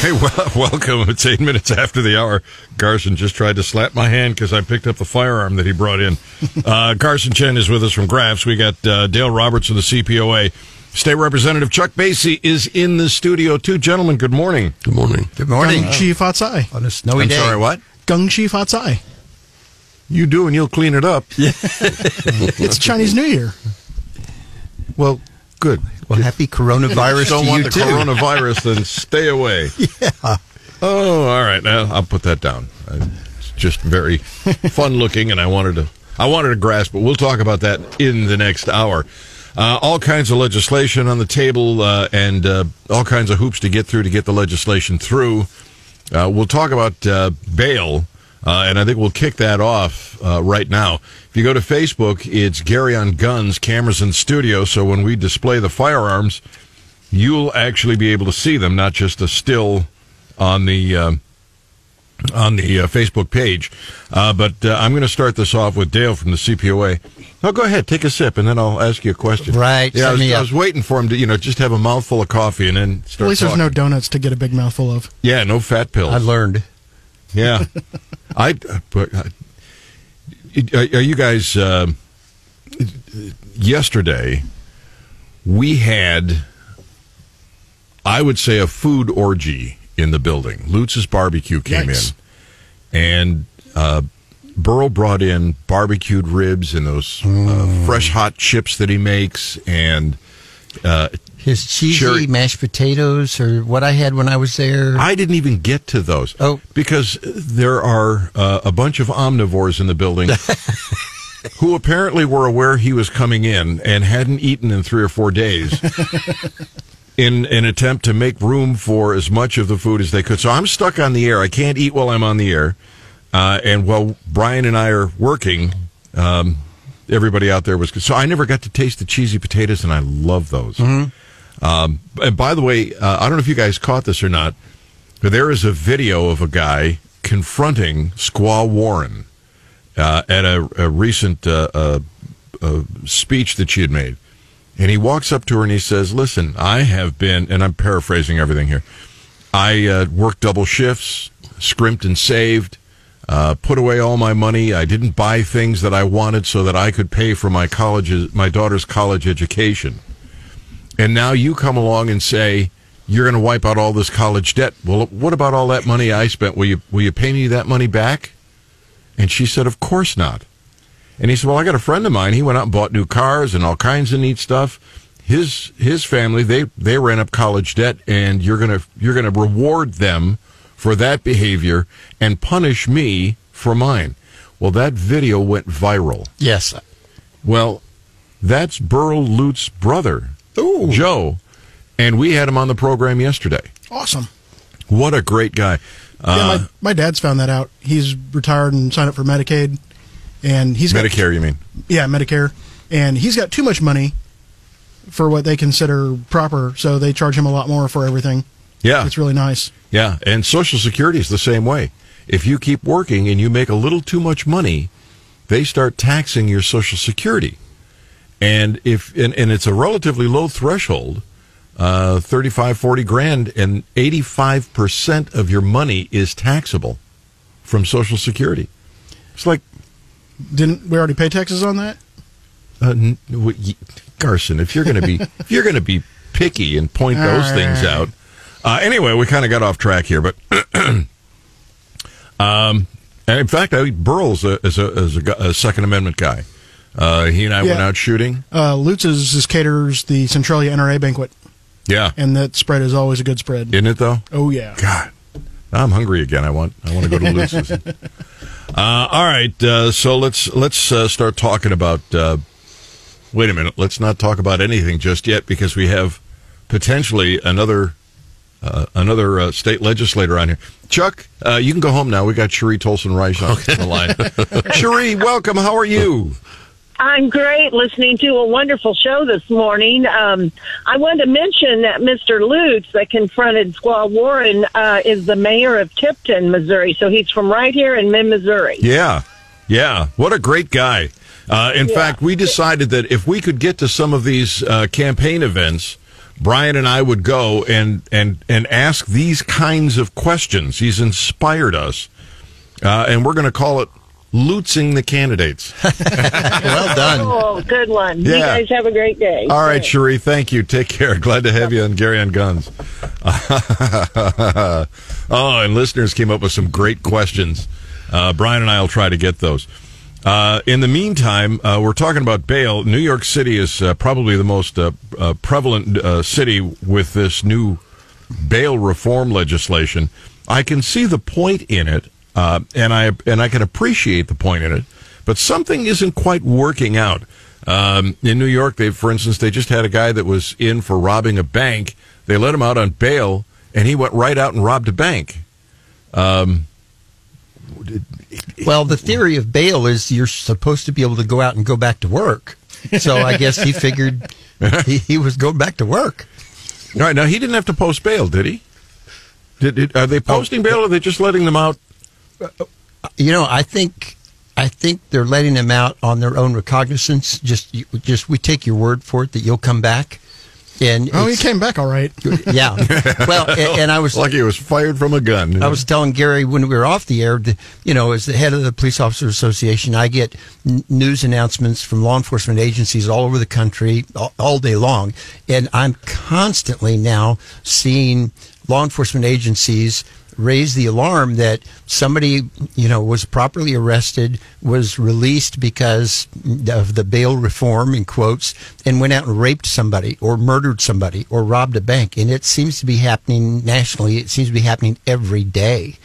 Hey, well, welcome. It's eight minutes after the hour. Garson just tried to slap my hand because I picked up the firearm that he brought in. Uh, Garson Chen is with us from Graf's. We got uh, Dale Roberts of the CPOA. State Representative Chuck Basye is in the studio too. Gentlemen, good morning. Good morning. Good morning. Gung Chi Fatsai. On a snowy I'm day. sorry, what? Gung Chi Fatsai. You do, and you'll clean it up. It's Chinese New Year. Well, good. Well, happy coronavirus if you Don't to want the too. coronavirus, then stay away. Yeah. Oh, all right. Now I'll put that down. It's just very fun looking, and I wanted to I wanted to grasp, but we'll talk about that in the next hour. Uh, all kinds of legislation on the table, uh, and uh, all kinds of hoops to get through to get the legislation through. Uh, we'll talk about uh, bail, uh, and I think we'll kick that off uh, right now. If you go to Facebook, it's Gary on Guns, Cameras in Studio. So when we display the firearms, you'll actually be able to see them, not just a still on the uh, on the uh, Facebook page. Uh, but uh, I'm going to start this off with Dale from the CPOA. Oh, go ahead, take a sip, and then I'll ask you a question. Right, Yeah, I set was, I was waiting for him to, you know, just have a mouthful of coffee and then start. At least there's no donuts to get a big mouthful of. Yeah, no fat pills. I learned. Yeah, I. But uh, are are you guys? Uh, yesterday, we had, I would say, a food orgy in the building. Lutz's barbecue came Yikes. in, and uh, Burl brought in barbecued ribs and those uh, fresh hot chips that he makes, and uh, His cheesy Sure. mashed potatoes, or what I had when I was there. I didn't even get to those. Oh. because there are uh, a bunch of omnivores in the building who apparently were aware he was coming in and hadn't eaten in three or four days. In an attempt to make room for as much of the food as they could. So I'm stuck on the air. I can't eat while I'm on the air. Uh, and while Brian and I are working, um, everybody out there was. So I never got to taste the cheesy potatoes, and I love those. Um, and by the way, uh, I don't know if you guys caught this or not, but there is a video of a guy confronting Squaw Warren uh, at a, a recent uh, uh, uh, speech that she had made. And he walks up to her and he says, Listen, I have been, and I'm paraphrasing everything here, I uh, worked double shifts, scrimped and saved, uh, put away all my money. I didn't buy things that I wanted so that I could pay for my college, my daughter's college education. And now you come along and say you're going to wipe out all this college debt. Well, what about all that money I spent? Will you will you pay me that money back? And she said, "Of course not." And he said, "Well, I got a friend of mine. He went out and bought new cars and all kinds of neat stuff. His his family they they ran up college debt, and you're gonna you're gonna reward them for that behavior and punish me for mine." Well, that video went viral. yes. Well, that's Burl Lutz's brother, Joe, and we had him on the program yesterday. Awesome. What a great guy! yeah, Uh, my, my dad's found that out. He's retired and signed up for Medicaid. And he's got, Medicare, you mean? yeah, Medicare. And he's got too much money for what they consider proper, so they charge him a lot more for everything. Yeah, It's really nice. yeah. And Social Security is the same way. If you keep working and you make a little too much money, they start taxing your Social Security. And if and, and it's a relatively low threshold, uh, 35, 40 grand, and 85% of your money is taxable from Social Security. It's like Didn't we already pay taxes on that? Uh, n- w- y- Garson, if you're going to be if you're going to be picky and point those things out. Uh, anyway, we kind of got off track here, but um, and in fact, I Burl's a, is a, is a Second Amendment guy. Uh, he and I went out shooting. Uh, Lutz's is caters the Centralia NRA banquet, Yeah, and that spread is always a good spread. isn't it though? Oh, yeah. God, I'm hungry again. I want I want to go to Lutz's. uh, all right, uh, so let's let's uh, start talking about. Uh, wait a minute. Let's not talk about anything just yet because we have potentially another uh, another uh, state legislator on here. Chuck, uh, you can go home now. We got Cheri Toalson Reisch on the line. Cheri, welcome. How are you? I'm great listening to a wonderful show this morning. Um, I wanted to mention that Mr. Lutz that confronted Squaw Warren uh, is the mayor of Tipton, Missouri. So he's from right here in mid Missouri. Yeah, yeah. What a great guy. Uh, in Yeah. fact, we decided that if we could get to some of these uh, campaign events Brian and I would go and and and ask these kinds of questions. He's inspired us, uh, and we're going to call it lootsing the candidates. well done. Oh, good one. You guys have a great day. All right, Cheri, thank you. Take care. Glad to have you on Gary on Guns. oh, and listeners came up with some great questions. Uh, Brian and I will try to get those. Uh, in the meantime, uh, we're talking about bail. New York City is uh, probably the most uh, uh, prevalent uh, city with this new bail reform legislation. I can see the point in it, uh, and I and I can appreciate the point in it, but something isn't quite working out. Um, in New York, they, for instance, they just had a guy that was in for robbing a bank. They let him out on bail, and he went right out and robbed a bank. Well, the theory of bail is you're supposed to be able to go out and go back to work. So I guess he figured he, he was going back to work. All right, now he didn't have to post bail, did he? Did, did are they posting bail, or are they just letting them out? You know, I think I think they're letting them out on their own recognizance. Just just we take your word for it that you'll come back. And Oh, he came back all right. yeah. Well, and, and I was Like he was fired from a gun. I was telling Gary when we were off the air, that, you know, as the head of the Police Officers Association, I get n- news announcements from law enforcement agencies all over the country all, all day long. And I'm constantly now seeing law enforcement agencies raise the alarm that somebody, you know, was properly arrested, was released because of the bail reform, in quotes, and went out and raped somebody or murdered somebody or robbed a bank. And it seems to be happening nationally. It seems to be happening every day.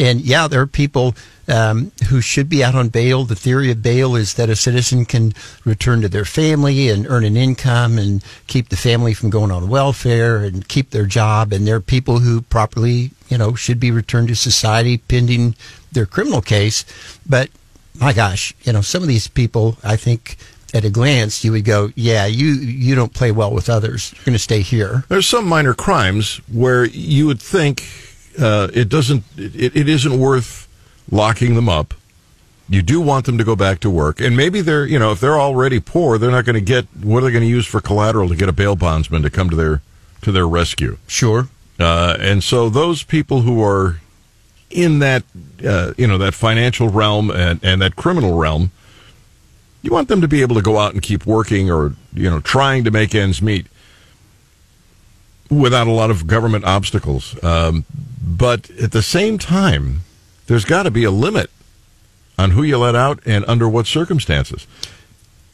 And yeah, there are people um, who should be out on bail. The theory of bail is that a citizen can return to their family and earn an income and keep the family from going on welfare and keep their job. And there are people who properly, you know, should be returned to society pending their criminal case. But my gosh, you know, some of these people, I think at a glance, you would go, yeah, you, you don't play well with others. You're going to stay here. There's some minor crimes where you would think uh, it doesn't, it, it isn't worth locking them up. You do want them to go back to work, and maybe they're, you know, if they're already poor, they're not going to get. What are they going to use for collateral to get a bail bondsman to come to their to their rescue? Sure. Uh, and so those people who are in that, uh, you know, that financial realm and, and that criminal realm, you want them to be able to go out and keep working or, you know, trying to make ends meet without a lot of government obstacles. Um, but at the same time, there's got to be a limit on who you let out and under what circumstances.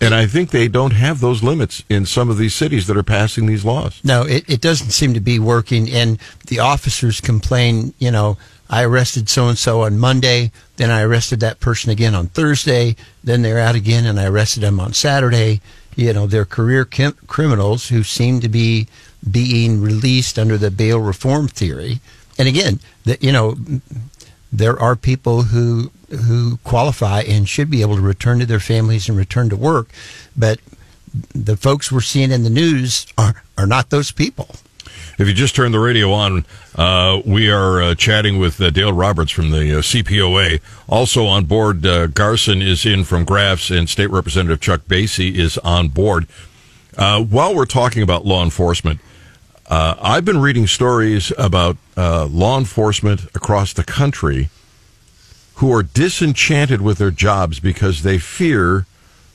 And I think they don't have those limits in some of these cities that are passing these laws. No, it, it doesn't seem to be working. And the officers complain, you know, I arrested so and so on Monday, then I arrested that person again on Thursday, then they're out again and I arrested them on Saturday. You know, they're career criminals who seem to be being released under the bail reform theory. And again, the, you know, there are people who who qualify and should be able to return to their families and return to work, but the folks we're seeing in the news are are not those people. If you just turned the radio on, uh, we are uh, chatting with uh, Dale Roberts from the uh, CPOA. Also on board, uh, Garson is in from Graf's, and State Representative Chuck Basye is on board. Uh, while we're talking about law enforcement, uh, I've been reading stories about uh, law enforcement across the country who are disenchanted with their jobs because they fear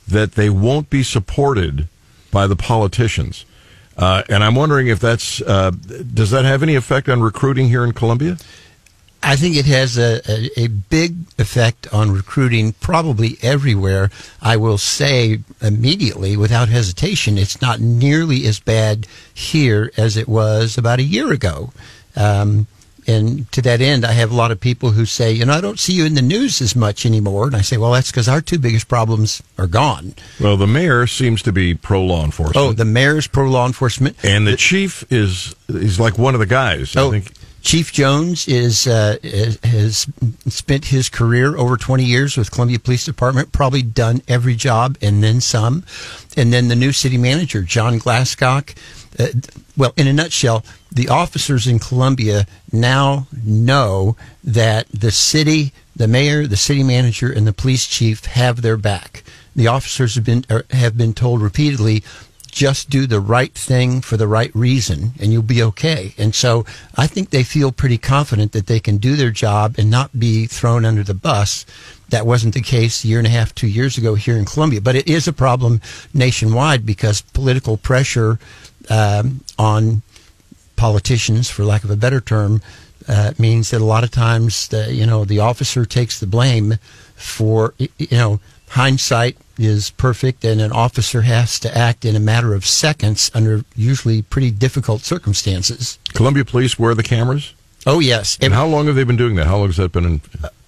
that they won't be supported by the politicians. Uh, and I'm wondering if that's uh, does that have any effect on recruiting here in Columbia? I think it has a, a, a big effect on recruiting probably everywhere. I will say immediately, without hesitation, it's not nearly as bad here as it was about a year ago. Um, and to that end, I have a lot of people who say, you know, I don't see you in the news as much anymore. And I say, well, that's because our two biggest problems are gone. Well, the mayor seems to be pro law enforcement. Oh, the mayor's pro law enforcement. and the chief is is like one of the guys. I Oh, think Chief Jones is uh, has spent his career over 20 years with Columbia Police Department, probably done every job and then some. And then the new city manager, John Glasscock. Uh, well, in a nutshell, the officers in Columbia now know that the city, the mayor, the city manager, and the police chief have their back. The officers have been have been told repeatedly, just do the right thing for the right reason and you'll be okay. And so I think they feel pretty confident that they can do their job and not be thrown under the bus. That wasn't the case a year and a half, two years ago here in Columbia, but it is a problem nationwide because political pressure um, on politicians, for lack of a better term, uh, means that a lot of times the you know the officer takes the blame for you know hindsight is perfect and an officer has to act in a matter of seconds under usually pretty difficult circumstances. Columbia Police wear the cameras? Oh yes. And how long have they been doing that? How long has that been in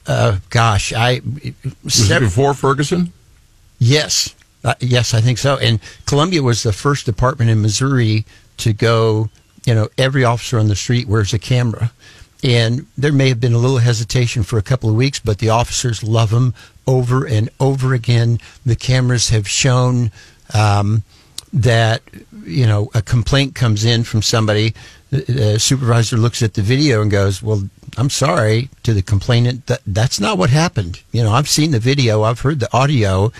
uh, gosh, I was it before Ferguson? Yes. Uh, yes, I think so. And Columbia was the first department in Missouri to go, you know, every officer on the street wears a camera. And there may have been a little hesitation for a couple of weeks, but the officers love them over and over again. The cameras have shown um, that you know a complaint comes in from somebody. The, supervisor looks at the video and goes, "Well, I'm sorry to the complainant. That that's not what happened. You know, I've seen the video. I've heard the audio."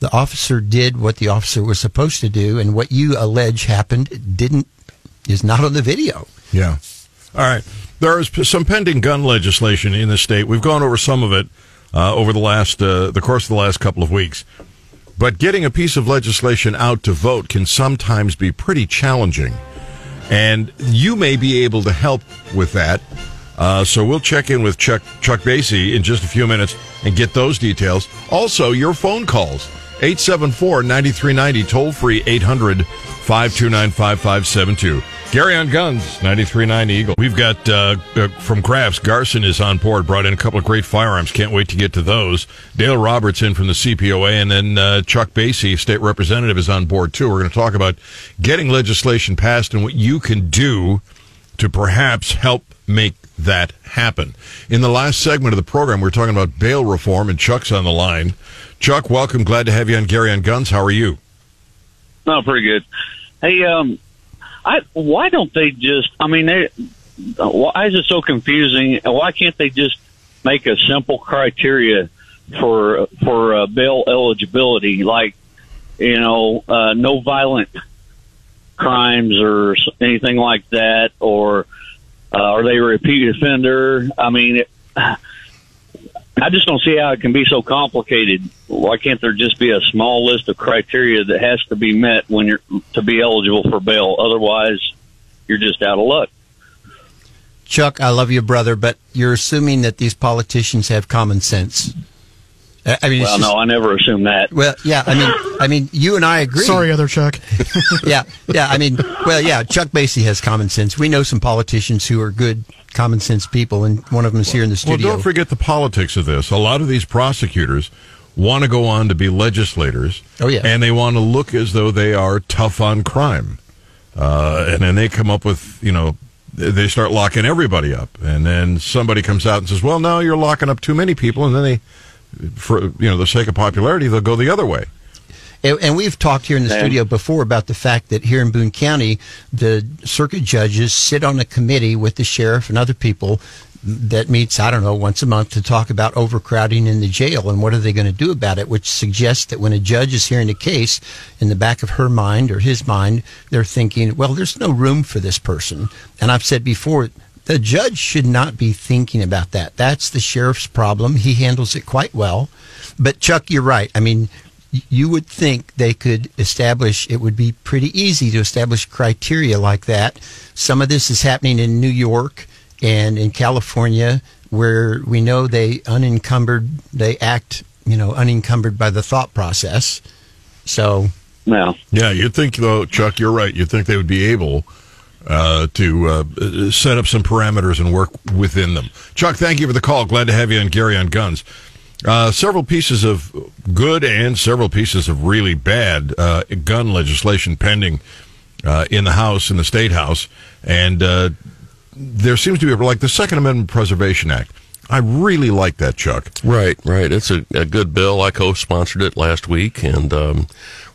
The officer did what the officer was supposed to do, and what you allege happened didn't is not on the video. Yeah. All right. There is some pending gun legislation in the state. We've gone over some of it uh, over the last uh, the course of the last couple of weeks. But getting a piece of legislation out to vote can sometimes be pretty challenging, and you may be able to help with that. Uh, so we'll check in with Chuck Chuck Basye in just a few minutes and get those details. Also, your phone calls 874-9390 toll free 800 529 5572. Gary on Guns, 93.9 Eagle. We've got uh, uh, from Graf's, Garson is on board, brought in a couple of great firearms. Can't wait to get to those. Dale Roberts in from the CPOA, and then uh, Chuck Basye, state representative, is on board too. We're going to talk about getting legislation passed and what you can do to perhaps help make that happen. In the last segment of the program, we we're talking about bail reform, and Chuck's on the line. Chuck, welcome. Glad to have you on Gary on Guns. How are you? Oh, pretty good. Hey, um, I why don't they just? I mean, they why is it so confusing? Why can't they just make a simple criteria for for uh, bail eligibility, like you know, uh, no violent crimes or anything like that, or uh, are they a repeat offender? I mean, it, I just don't see how it can be so complicated. Why can't there just be a small list of criteria that has to be met when you're to be eligible for bail? Otherwise, you're just out of luck. Chuck, I love you, brother, but you're assuming that these politicians have common sense. I mean, well, just, no, I never assume that. Well, yeah, I mean, I mean, you and I agree. Sorry, other Chuck. yeah, yeah, I mean, well, yeah, Chuck Basye has common sense. We know some politicians who are good common sense people, and one of them is here in the studio. Well, don't forget the politics of this. A lot of these prosecutors want to go on to be legislators. Oh, yeah. And they want to look as though they are tough on crime. Uh, and then they come up with, you know, they start locking everybody up. And then somebody comes out and says, well, now you're locking up too many people. And then they, for, you know, the sake of popularity, they'll go the other way. And we've talked here in the studio before about the fact that here in Boone County, the circuit judges sit on a committee with the sheriff and other people that meets, I don't know, once a month to talk about overcrowding in the jail and what are they going to do about it, which suggests that when a judge is hearing a case, in the back of her mind or his mind, they're thinking, well, there's no room for this person. And I've said before, the judge should not be thinking about that. That's the sheriff's problem. He handles it quite well. But Chuck, you're right. I mean, you would think they could establish, it would be pretty easy to establish criteria like that. Some of this is happening in New York and in California where we know they unencumbered, they act, you know, unencumbered by the thought process. So. Yeah. Yeah, you'd think, though, Chuck, you're right. You'd think they would be able uh, to uh, set up some parameters and work within them. Chuck, thank you for the call. Glad to have you on Gary on Guns. Uh, several pieces of good and several pieces of really bad uh, gun legislation pending uh, in the House, in the State House. And uh, there seems to be, like the Second Amendment Preservation Act. I really like that, Chuck. Right, right. It's a, a good bill. I co-sponsored it last week, and um,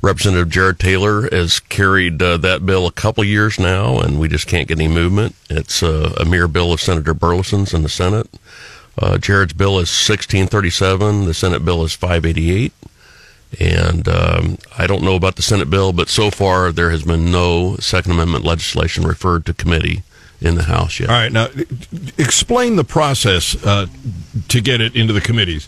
Representative Jared Taylor has carried uh, that bill a couple years now, and we just can't get any movement. It's uh, a mere bill of Senator Burlison's in the Senate. Uh, Jared's bill is 1637. The Senate bill is 588. And um, I don't know about the Senate bill, but so far there has been no Second Amendment legislation referred to committee in the House yet. All right, now explain the process uh, to get it into the committees,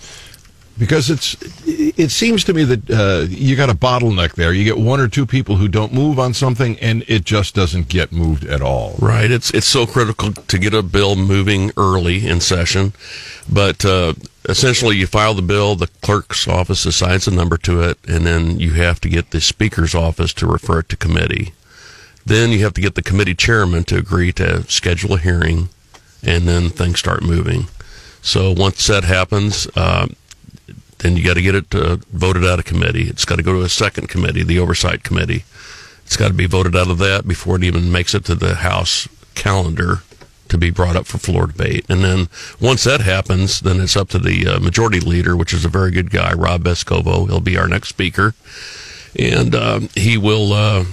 because it's it seems to me that uh, you got a bottleneck there. You get one or two people who don't move on something, and it just doesn't get moved at all. Right. It's it's so critical to get a bill moving early in session, but uh, essentially you file the bill, the clerk's office assigns a number to it, and then you have to get the speaker's office to refer it to committee. Then you have to get the committee chairman to agree to schedule a hearing, and then things start moving. So once that happens, uh, then you got to get it uh, voted out of committee. It's got to go to a second committee, the oversight committee. It's got to be voted out of that before it even makes it to the House calendar to be brought up for floor debate. And then once that happens, then it's up to the uh, majority leader, which is a very good guy, Rob Vescovo. He'll be our next speaker, and um, he will uh,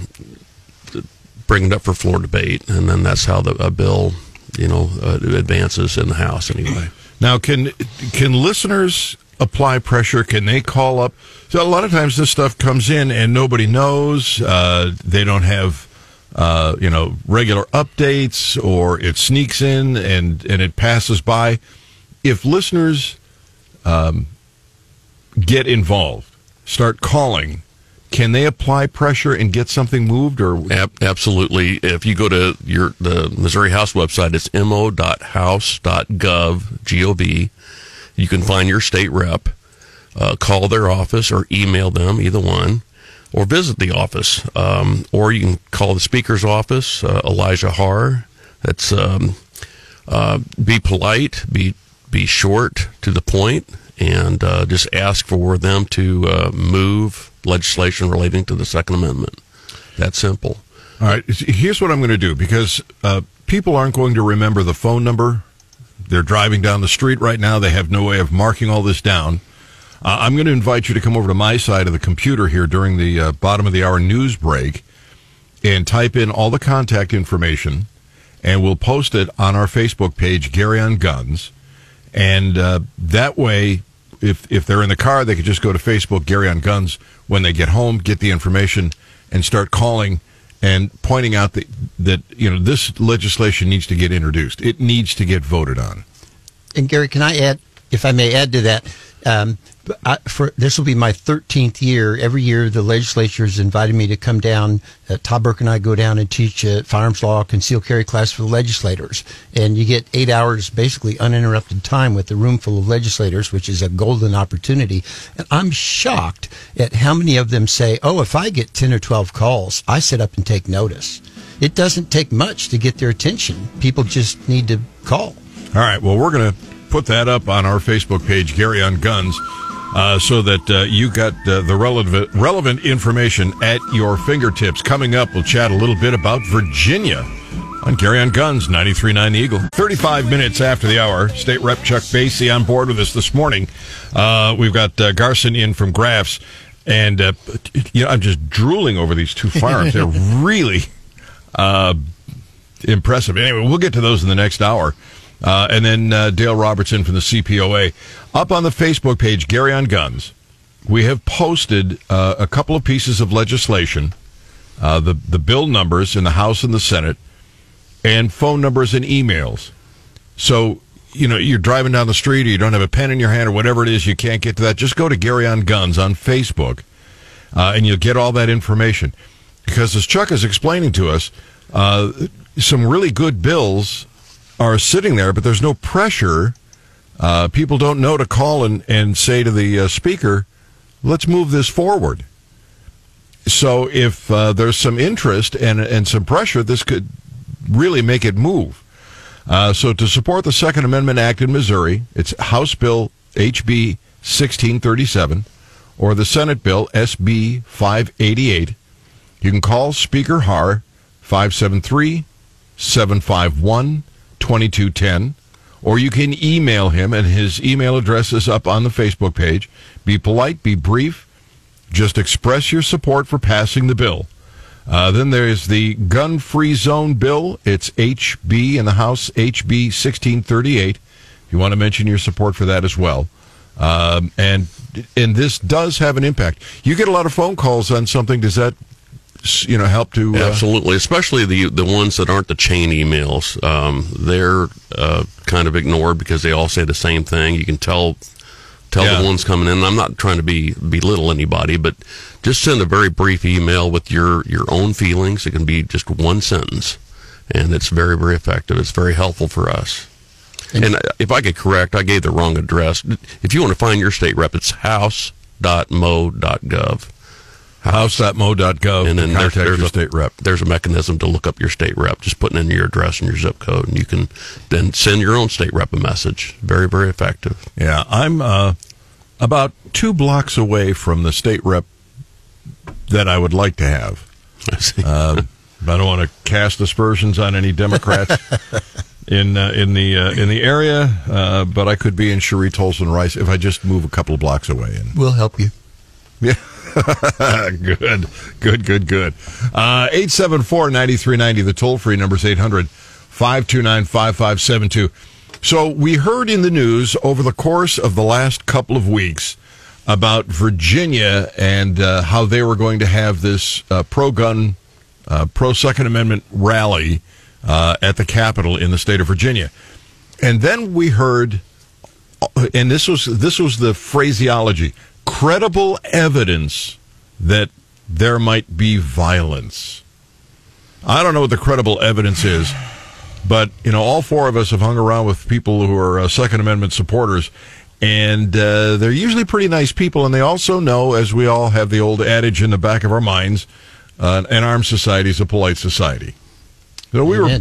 bring it up for floor debate, and then that's how the a bill, you know, uh, advances in the House anyway. Now, can can listeners apply pressure? Can they call up? So a lot of times this stuff comes in and nobody knows. Uh, they don't have. Uh, you know, regular updates, or it sneaks in and and it passes by. If listeners um, get involved, start calling, can they apply pressure and get something moved or? Ab- absolutely. If you go to your the missouri house website it's mo.house.gov gov you can find your state rep uh, call their office or email them either one or visit the office. Um, or you can call the speaker's office uh, Elijah Haahr. That's um, uh, be polite be be short to the point and uh, just ask for them to uh, move legislation relating to the Second Amendment. That simple. All right. Here's what I'm going to do because uh, people aren't going to remember the phone number. They're driving down the street right now. They have no way of marking all this down. Uh, I'm going to invite you to come over to my side of the computer here during the uh, bottom of the hour news break and type in all the contact information, and we'll post it on our Facebook page, Gary on Guns. And uh, that way, if if they're in the car, they could just go to Facebook, Gary on Guns. When they get home, get the information and start calling and pointing out that that you know this legislation needs to get introduced. It needs to get voted on. And Gary, can I add, if I may add to that? Um, I, for this will be my 13th year. Every year, the legislature has invited me to come down. Uh, Todd Burke and I go down and teach a firearms law concealed carry class for the legislators, and you get eight hours basically uninterrupted time with a room full of legislators, which is a golden opportunity. And I'm shocked at how many of them say, "Oh, if I get 10 or 12 calls, I sit up and take notice." It doesn't take much to get their attention. People just need to call. All right. Well, we're going to put that up on our Facebook page, Gary on Guns, uh, so that uh, you got uh, the relevant relevant information at your fingertips. Coming up, we'll chat a little bit about Virginia on Gary on Guns, 93.9 The Eagle. 35 minutes after the hour, State Rep Chuck Basye on board with us this morning. Uh, we've got uh, Garson in from Graf's, and uh, you know, I'm just drooling over these two firearms. They're really uh, impressive. Anyway, we'll get to those in the next hour. Uh, and then uh, Dale Robertson from the CPOA. Up on the Facebook page, Gary on Guns, we have posted uh, a couple of pieces of legislation, uh, the, the bill numbers in the House and the Senate, and phone numbers and emails. So, you know, you're driving down the street or you don't have a pen in your hand or whatever it is, you can't get to that. Just go to Gary on Guns on Facebook, uh, and you'll get all that information. Because as Chuck is explaining to us, uh, some really good bills are sitting there, but there's no pressure. Uh, people don't know to call and, and say to the uh, speaker, let's move this forward. So if uh, there's some interest and, and some pressure, this could really make it move. Uh, so to support the Second Amendment Act in Missouri, it's House Bill HB 1637 or the Senate Bill SB 588. You can call Speaker Haahr 573 751 2210, or you can email him, and his email address is up on the Facebook page. Be polite, be brief, just express your support for passing the bill. Uh, then there's the gun free zone bill. It's HB in the House, HB 1638. If you want to mention your support for that as well. Um, and and this does have an impact. You get a lot of phone calls on something. Does that you know help to? Uh, Absolutely, especially the the ones that aren't the chain emails. Um, they're uh, kind of ignored because they all say the same thing. You can tell tell Yeah. the ones coming in. I'm not trying to be belittle anybody, but just send a very brief email with your your own feelings. It can be just one sentence, and it's very very effective. It's very helpful for us. And if I get correct, I gave the wrong address. If you want to find your state rep, it's house.mo.gov. House.mo.gov And then to there's, contact there's your a, state rep. There's a mechanism to look up your state rep, just putting in your address and your zip code, and you can then send your own state rep a message. Very, very effective. Yeah, I'm uh, about two blocks away from the state rep that I would like to have. I see. Uh, I don't want to cast aspersions on any Democrats in uh, in the uh, in the area, uh, but I could be in Cheri Toalson Reisch if I just move a couple of blocks away. And We'll help you. yeah, good, good, good, good. Uh, Eight seven four ninety three ninety. The toll free number is 800 529 5572. So we heard in the news over the course of the last couple of weeks about Virginia and uh, how they were going to have this uh, pro gun, uh, pro Second Amendment rally uh, at the Capitol in the state of Virginia. And then we heard and this was this was the phraseology credible evidence that there might be violence. I don't know what the credible evidence is but you know all four of us have hung around with people who are uh, second amendment supporters and uh, they're usually pretty nice people and they also know as we all have the old adage in the back of our minds uh, an armed society is a polite society. So we were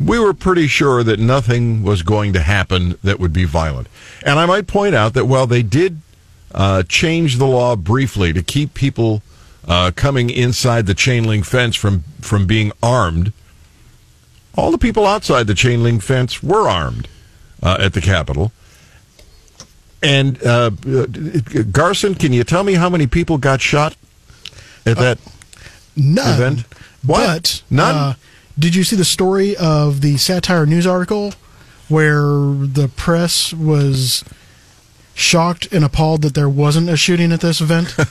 we were pretty sure that nothing was going to happen that would be violent. And I might point out that while they did uh, change the law briefly to keep people uh, coming inside the chain link fence from, from being armed, all the people outside the chain link fence were armed uh, at the Capitol. And uh, Garson, can you tell me how many people got shot at that None. event? What? But None? Uh, did you see the story of the satire news article where the press was shocked and appalled that there wasn't a shooting at this event?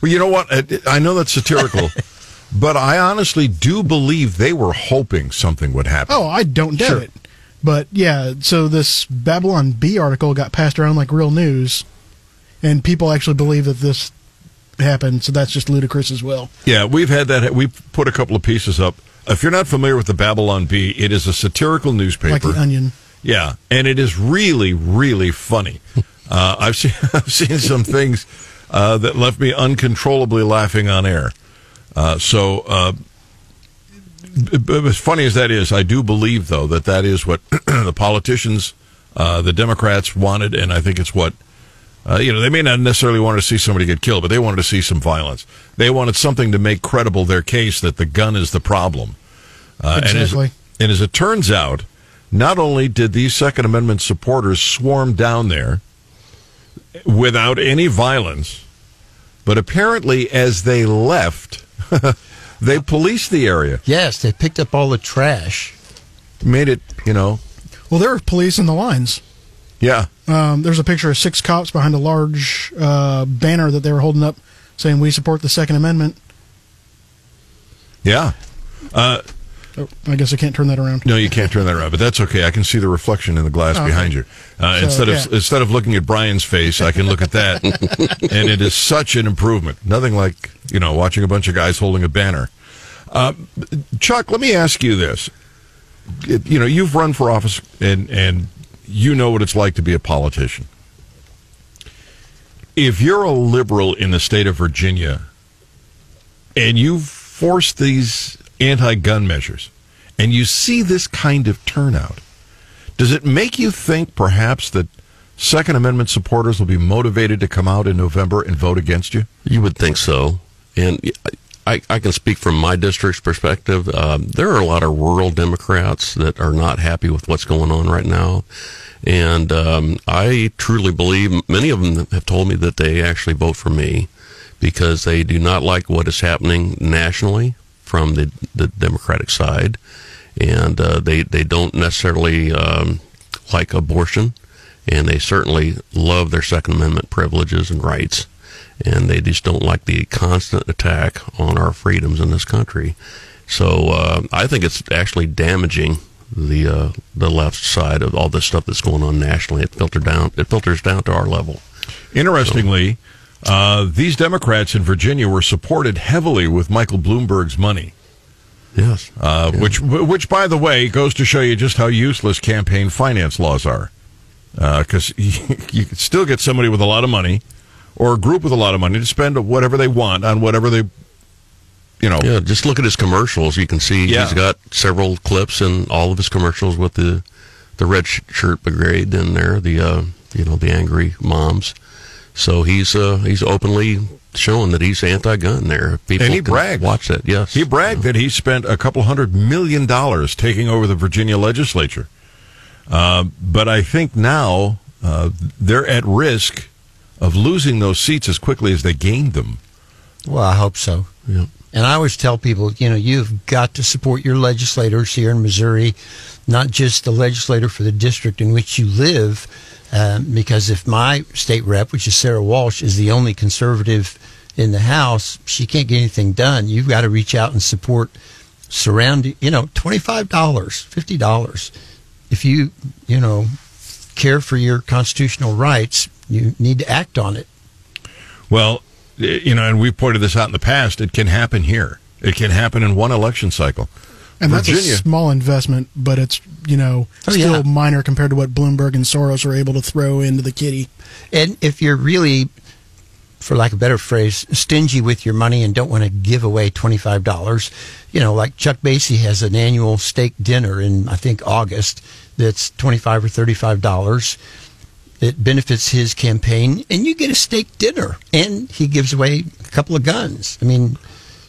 Well, you know what? I- know that's satirical, but I honestly do believe they were hoping something would happen. oh, I don't doubt Sure. it. But yeah, so this Babylon Bee article got passed around like real news, and people actually believe that this happened. So that's just ludicrous as well. Yeah, we've had that. We put a couple of pieces up. If you're not familiar with the Babylon Bee, it is a satirical newspaper. Like the Onion. Yeah, and it is really, really funny. Uh, I've seen I've seen some things uh, that left me uncontrollably laughing on air. Uh, so, uh, as funny as that is, I do believe though that that is what the politicians, uh, the Democrats wanted, and I think it's what. Uh, you know, they may not necessarily want to see somebody get killed, but they wanted to see some violence. They wanted something to make credible their case that the gun is the problem. Uh, and as- Exactly. and as it turns out, not only did these Second Amendment supporters swarm down there without any violence, but apparently as they left, they policed the area, Yes, they picked up all the trash. made it, you know, Well, there were police in the lines. yeah. Um, there's a picture of six cops behind a large uh, banner that they were holding up saying, We support the Second Amendment. Yeah. Uh, Oh, I guess I can't turn that around. no, you can't turn that around, but that's okay. I can see the reflection in the glass Okay. behind you. Uh, So, instead of yeah. instead of looking at Brian's face, I can look at that, and it is such an improvement. Nothing like you know watching a bunch of guys holding a banner. Uh, Chuck, let me ask you this: It- you know, you've run for office, and and you know what it's like to be a politician. If you're a liberal in the state of Virginia, and you force these anti-gun measures, and you see this kind of turnout, does it make you think perhaps that Second Amendment supporters will be motivated to come out in November and vote against you? You would think so. And I, I can speak from my district's perspective. Um, there are a lot of rural Democrats that are not happy with what's going on right now. And um, I truly believe many of them have told me that they actually vote for me because they do not like what is happening nationally from the, the Democratic side. And uh, they, they don't necessarily um, like abortion and they certainly love their Second Amendment privileges and rights, and they just don't like the constant attack on our freedoms in this country. So uh, I think it's actually damaging the uh, the left side of all this stuff that's going on nationally. It filters down. It filters down to our level. Interestingly, uh, these Democrats in Virginia were supported heavily with Michael Bloomberg's money. Yes, uh, yeah. which, which, by the way, goes to show you just how useless campaign finance laws are. Because uh, you, you can still get somebody with a lot of money, or a group with a lot of money to spend whatever they want on whatever they, you know. Yeah, just look at his commercials. You can see yeah. he's got several clips in all of his commercials with the the red shirt brigade in there. The uh, you know the angry moms. So he's uh, he's openly showing that he's anti-gun there. People and he bragged. Watch that. Yes, he bragged that he spent a couple hundred million dollars taking over the Virginia legislature. Uh, but I think now uh, they're at risk of losing those seats as quickly as they gained them. Well, I hope so. Yeah. And I always tell people, you know, you've got to support your legislators here in Missouri, not just the legislator for the district in which you live, um, because if my state rep, which is Sarah Walsh, is the only conservative in the House, she can't get anything done. You've got to reach out and support surrounding, you know, $25, $50. If you, you know, care for your constitutional rights, you need to act on it. Well, you know, and we've pointed this out in the past, it can happen here. It can happen in one election cycle. And Virginia. that's a small investment, but it's you know oh, still yeah. minor compared to what Bloomberg and Soros are able to throw into the kitty. And if you're really, for lack of a better phrase, stingy with your money and don't want to give away twenty five dollars, you know, like Chuck Basye has an annual steak dinner in I think August that's twenty five or thirty five dollars. It benefits his campaign, and you get a steak dinner, and he gives away a couple of guns. I mean,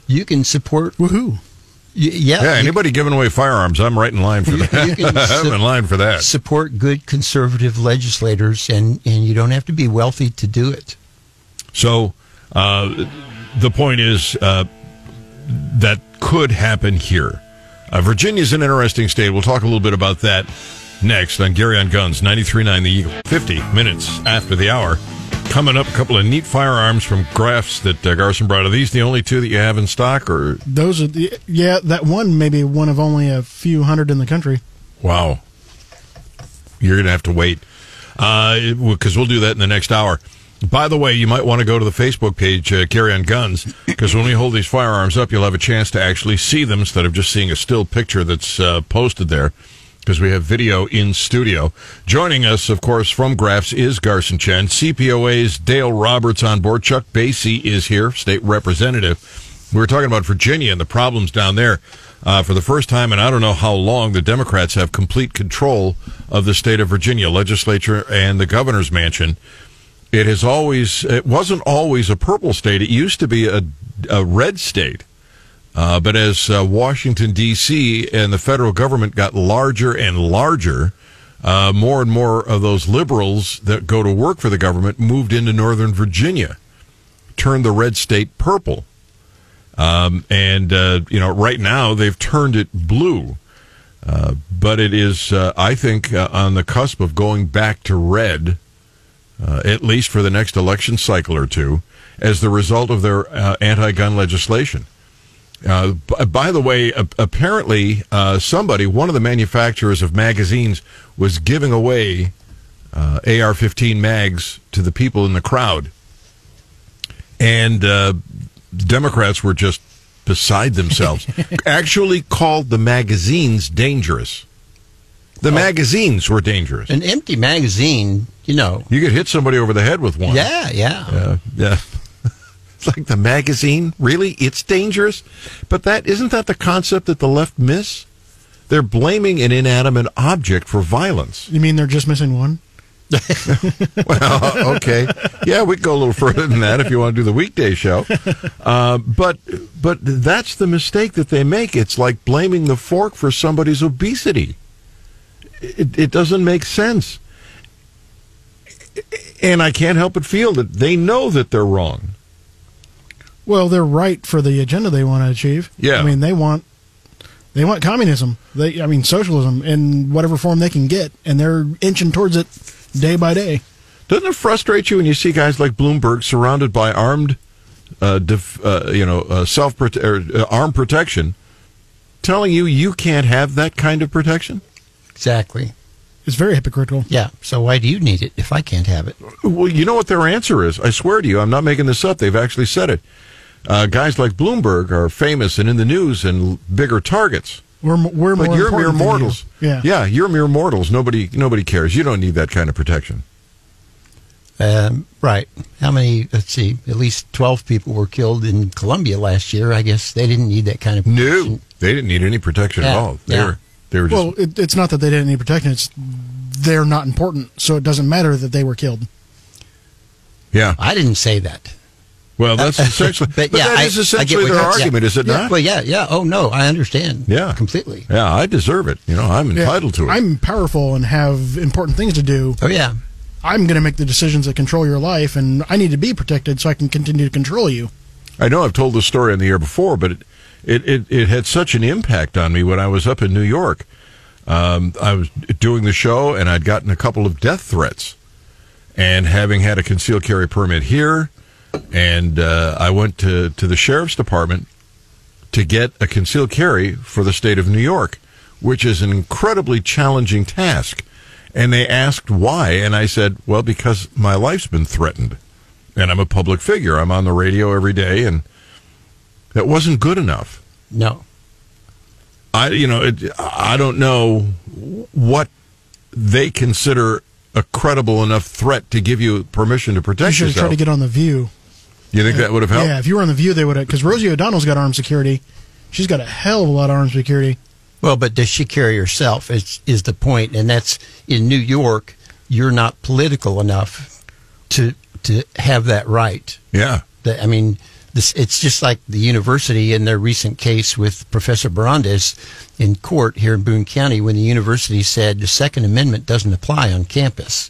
you can support woohoo yeah. Yeah. Anybody giving away firearms, I'm right in line for that. I'm in line for that. Support good conservative legislators, and and you don't have to be wealthy to do it. So, uh, the point is uh, that could happen here. Uh, Virginia's an interesting state. We'll talk a little bit about that next on Gary on Guns, 93.9 The Eagle, 50 minutes after the hour. Coming up, a couple of neat firearms from Graf's that uh, Garson brought. Are these the only two that you have in stock, or those are the yeah? That one maybe one of only a few hundred in the country. Wow, you're gonna have to wait because uh, we'll do that in the next hour. By the way, you might want to go to the Facebook page, uh, Gary on Guns, because when we hold these firearms up, you'll have a chance to actually see them instead of just seeing a still picture that's uh, posted there because we have video in studio. Joining us, of course, from Graf's is Garson Chen. CPOA's Dale Roberts on board. Chuck Basye is here, state representative. We were talking about Virginia and the problems down there. Uh, for the first time, and I don't know how long, the Democrats have complete control of the state of Virginia legislature and the governor's mansion. It has always, it wasn't always a purple state. It used to be a, a red state. Uh, but as uh, Washington, D.C. and the federal government got larger and larger, uh, more and more of those liberals that go to work for the government moved into Northern Virginia, turned the red state purple. Um, and, uh, you know, right now they've turned it blue. Uh, but it is, uh, I think, on the cusp of going back to red, at least for the next election cycle or two, as the result of their anti gun legislation. Uh, by the way, apparently uh, somebody, one of the manufacturers of magazines, was giving away uh, AR-15 mags to the people in the crowd, and uh, Democrats were just beside themselves. Actually, called the magazines dangerous. The oh. magazines were dangerous. An empty magazine, you know, you could hit somebody over the head with one. Yeah, yeah, yeah like the magazine. Really? It's dangerous? But that isn't that the concept that the left miss? They're blaming an inanimate object for violence. You mean they're just missing one? well, okay, yeah, we go a little further than that if you want to do the weekday show. Uh, but but that's the mistake that they make. It's like blaming the fork for somebody's obesity. It, it doesn't make sense, and I can't help but feel that they know that they're wrong. Well, they're right for the agenda they want to achieve. Yeah, I mean they want they want communism. They, I mean, socialism in whatever form they can get, and they're inching towards it day by day. Doesn't it frustrate you when you see guys like Bloomberg surrounded by armed, uh, def, uh, you know, uh, self or uh, armed protection, telling you you can't have that kind of protection? Exactly. It's very hypocritical. Yeah. So why do you need it if I can't have it? Well, you know what their answer is. I swear to you, I'm not making this up. They've actually said it. Uh, guys like Bloomberg are famous and in the news and bigger targets. We're we're But more you're mere important than you. mortals. Yeah. yeah, you're mere mortals. Nobody, nobody cares. You don't need that kind of protection. Um, right. How many? Let's see. At least twelve people were killed in Columbia last year. I guess they didn't need that kind of. No, they didn't need any protection at all. They yeah. were, they were just. Well, it, it's not that they didn't need protection. It's they're not important, so it doesn't matter that they were killed. yeah. I didn't say that. Well, that's essentially. but But, yeah, that I- is essentially their you're- argument, yeah. is it Yeah, not? Well, yeah, yeah. Oh no, I understand. Yeah. completely. Yeah, I deserve it. You know, I'm Yeah. entitled to it. I'm powerful and have important things to do. Oh yeah. I'm going to make the decisions that control your life, and I need to be protected so I can continue to control you. I know I've told this story on the air before, but it, it, it, it had such an impact on me when I was up in New York. Um, I was doing the show, and I'd gotten a couple of death threats. And having had a concealed carry permit here, and uh, I went to, to the sheriff's department to get a concealed carry for the state of New York, which is an incredibly challenging task. And they asked why, and I said, well, because my life's been threatened and I'm a public figure. I'm on the radio every day, and that wasn't good enough. No. I, you know, it, I don't know what they consider a credible enough threat to give you permission to You protect should yourself. tried to get on the View. You think that would have helped? Yeah, if you were on the View, they would have. Because Rosie O'Donnell's got armed security. She's got a hell of a lot of armed security. Well, but does she carry herself? Is is the point? And that's in New York. You're not political enough to to have that right. Yeah. The, I mean, this it's just like the university in their recent case with Professor Barondes in court here in Boone County when the university said the Second Amendment doesn't apply on campus.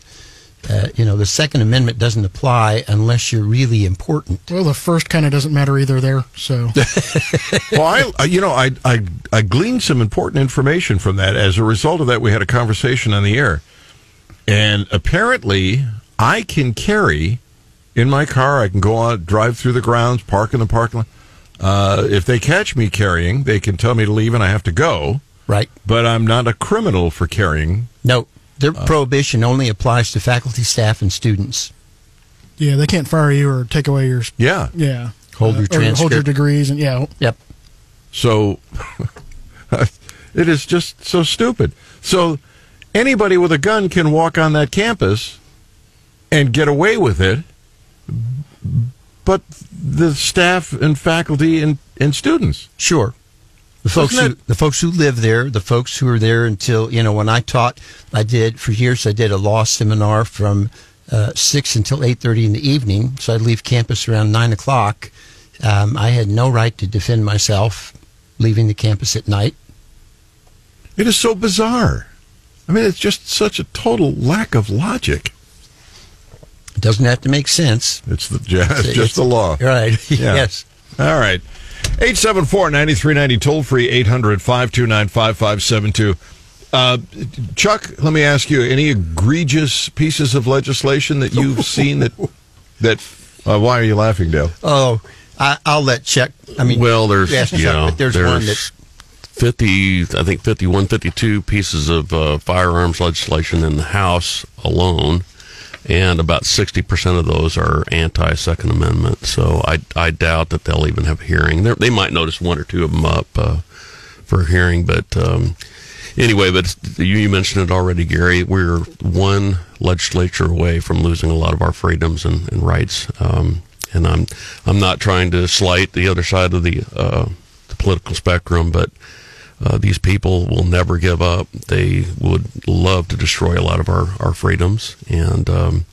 Uh, you know, the Second Amendment doesn't apply unless you're really important. Well, the first kind of doesn't matter either there. So well, I, I- you know, I, I, I gleaned some important information from that. As a result of that, we had a conversation on the air, and apparently, I can carry in my car. I can go out, drive through the grounds, park in the parking lot. Uh, if they catch me carrying, they can tell me to leave, and I have to go. Right? But I'm not a criminal for carrying. No, their Uh. prohibition only applies to faculty, staff, and students. yeah, they can't fire you or take away your Yeah. yeah Hold your or hold your degrees and yeah. Yep. So it is just so stupid. So anybody with a gun can walk on that campus and get away with it, but the staff and faculty and, and students. Sure. The folks, Isn't who, the folks who live there, the folks who are there until you know. When I taught, I did for years. I did a law seminar from uh, six until eight thirty in the evening. So I'd leave campus around nine o'clock. Um, I had no right to defend myself leaving the campus at night. It is so bizarre. I mean, it's just such a total lack of logic. It doesn't have to make sense. It's, the, it's It's- just the law. Right? Yeah. yes. All right. 874-9390, toll free 800-529-5572. Uh, Chuck, let me ask you, any egregious pieces of legislation that you've seen that, that, uh, why are you laughing, Dale? Oh, I, I'll let Chuck. I mean, well, there's yes, you Chuck, know, but there's, there's one that 50, I think 51, 52 pieces of uh, firearms legislation in the House alone, and about 60% of those are anti Second Amendment. So I, I doubt that they'll even have a hearing. They're, they might notice one or two of them up uh, for a hearing, but um, anyway, but you, mentioned it already, Gary. We're one legislature away from losing a lot of our freedoms and, and rights. Um, and I'm I'm not trying to slight the other side of the uh, the political spectrum, but uh, these people will never give up. They would love to destroy a lot of our, our freedoms. And um,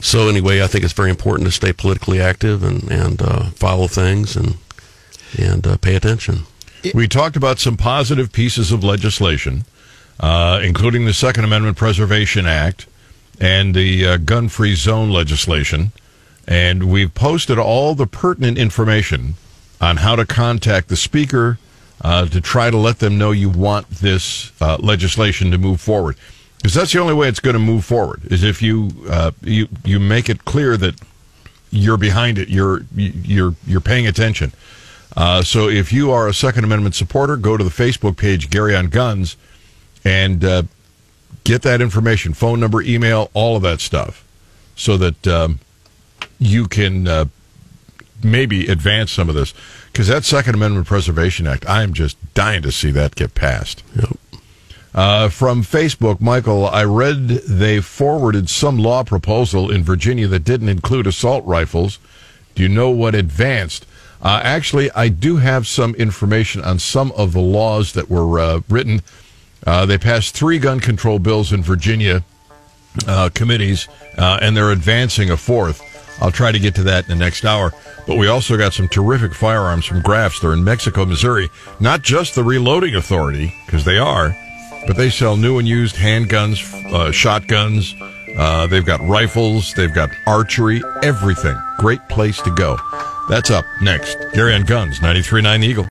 so, anyway, I think it's very important to stay politically active and, and uh, follow things and, and uh, pay attention. We talked about some positive pieces of legislation, uh, including the Second Amendment Preservation Act and the uh, gun free zone legislation. And we've posted all the pertinent information on how to contact the Speaker uh, to try to let them know you want this uh, legislation to move forward. because that's the only way it's going to move forward. Is if you uh, you you make it clear that you're behind it, you're you're you're paying attention. Uh, so if you are a Second Amendment supporter, go to the Facebook page Gary on Guns and uh, get that information, phone number, email, all of that stuff, so that um, you can uh, maybe advance some of this. Because that Second Amendment Preservation Act, I'm just dying to see that get passed. Uh, from Facebook, Michael, I read they forwarded some law proposal in Virginia that didn't include assault rifles. Do you know what advanced? Uh, actually, I do have some information on some of the laws that were uh, written. Uh, they passed three gun control bills in Virginia uh, committees, uh, and they're advancing a fourth. I'll try to get to that in the next hour. But we also got some terrific firearms from Graf's. They're in Mexico, Missouri. Not just the Reloading Authority, because they are, but they sell new and used handguns, uh, shotguns. Uh, they've got rifles. They've got archery, everything. Great place to go. That's up next. Gary on Guns, 93.9 Eagle.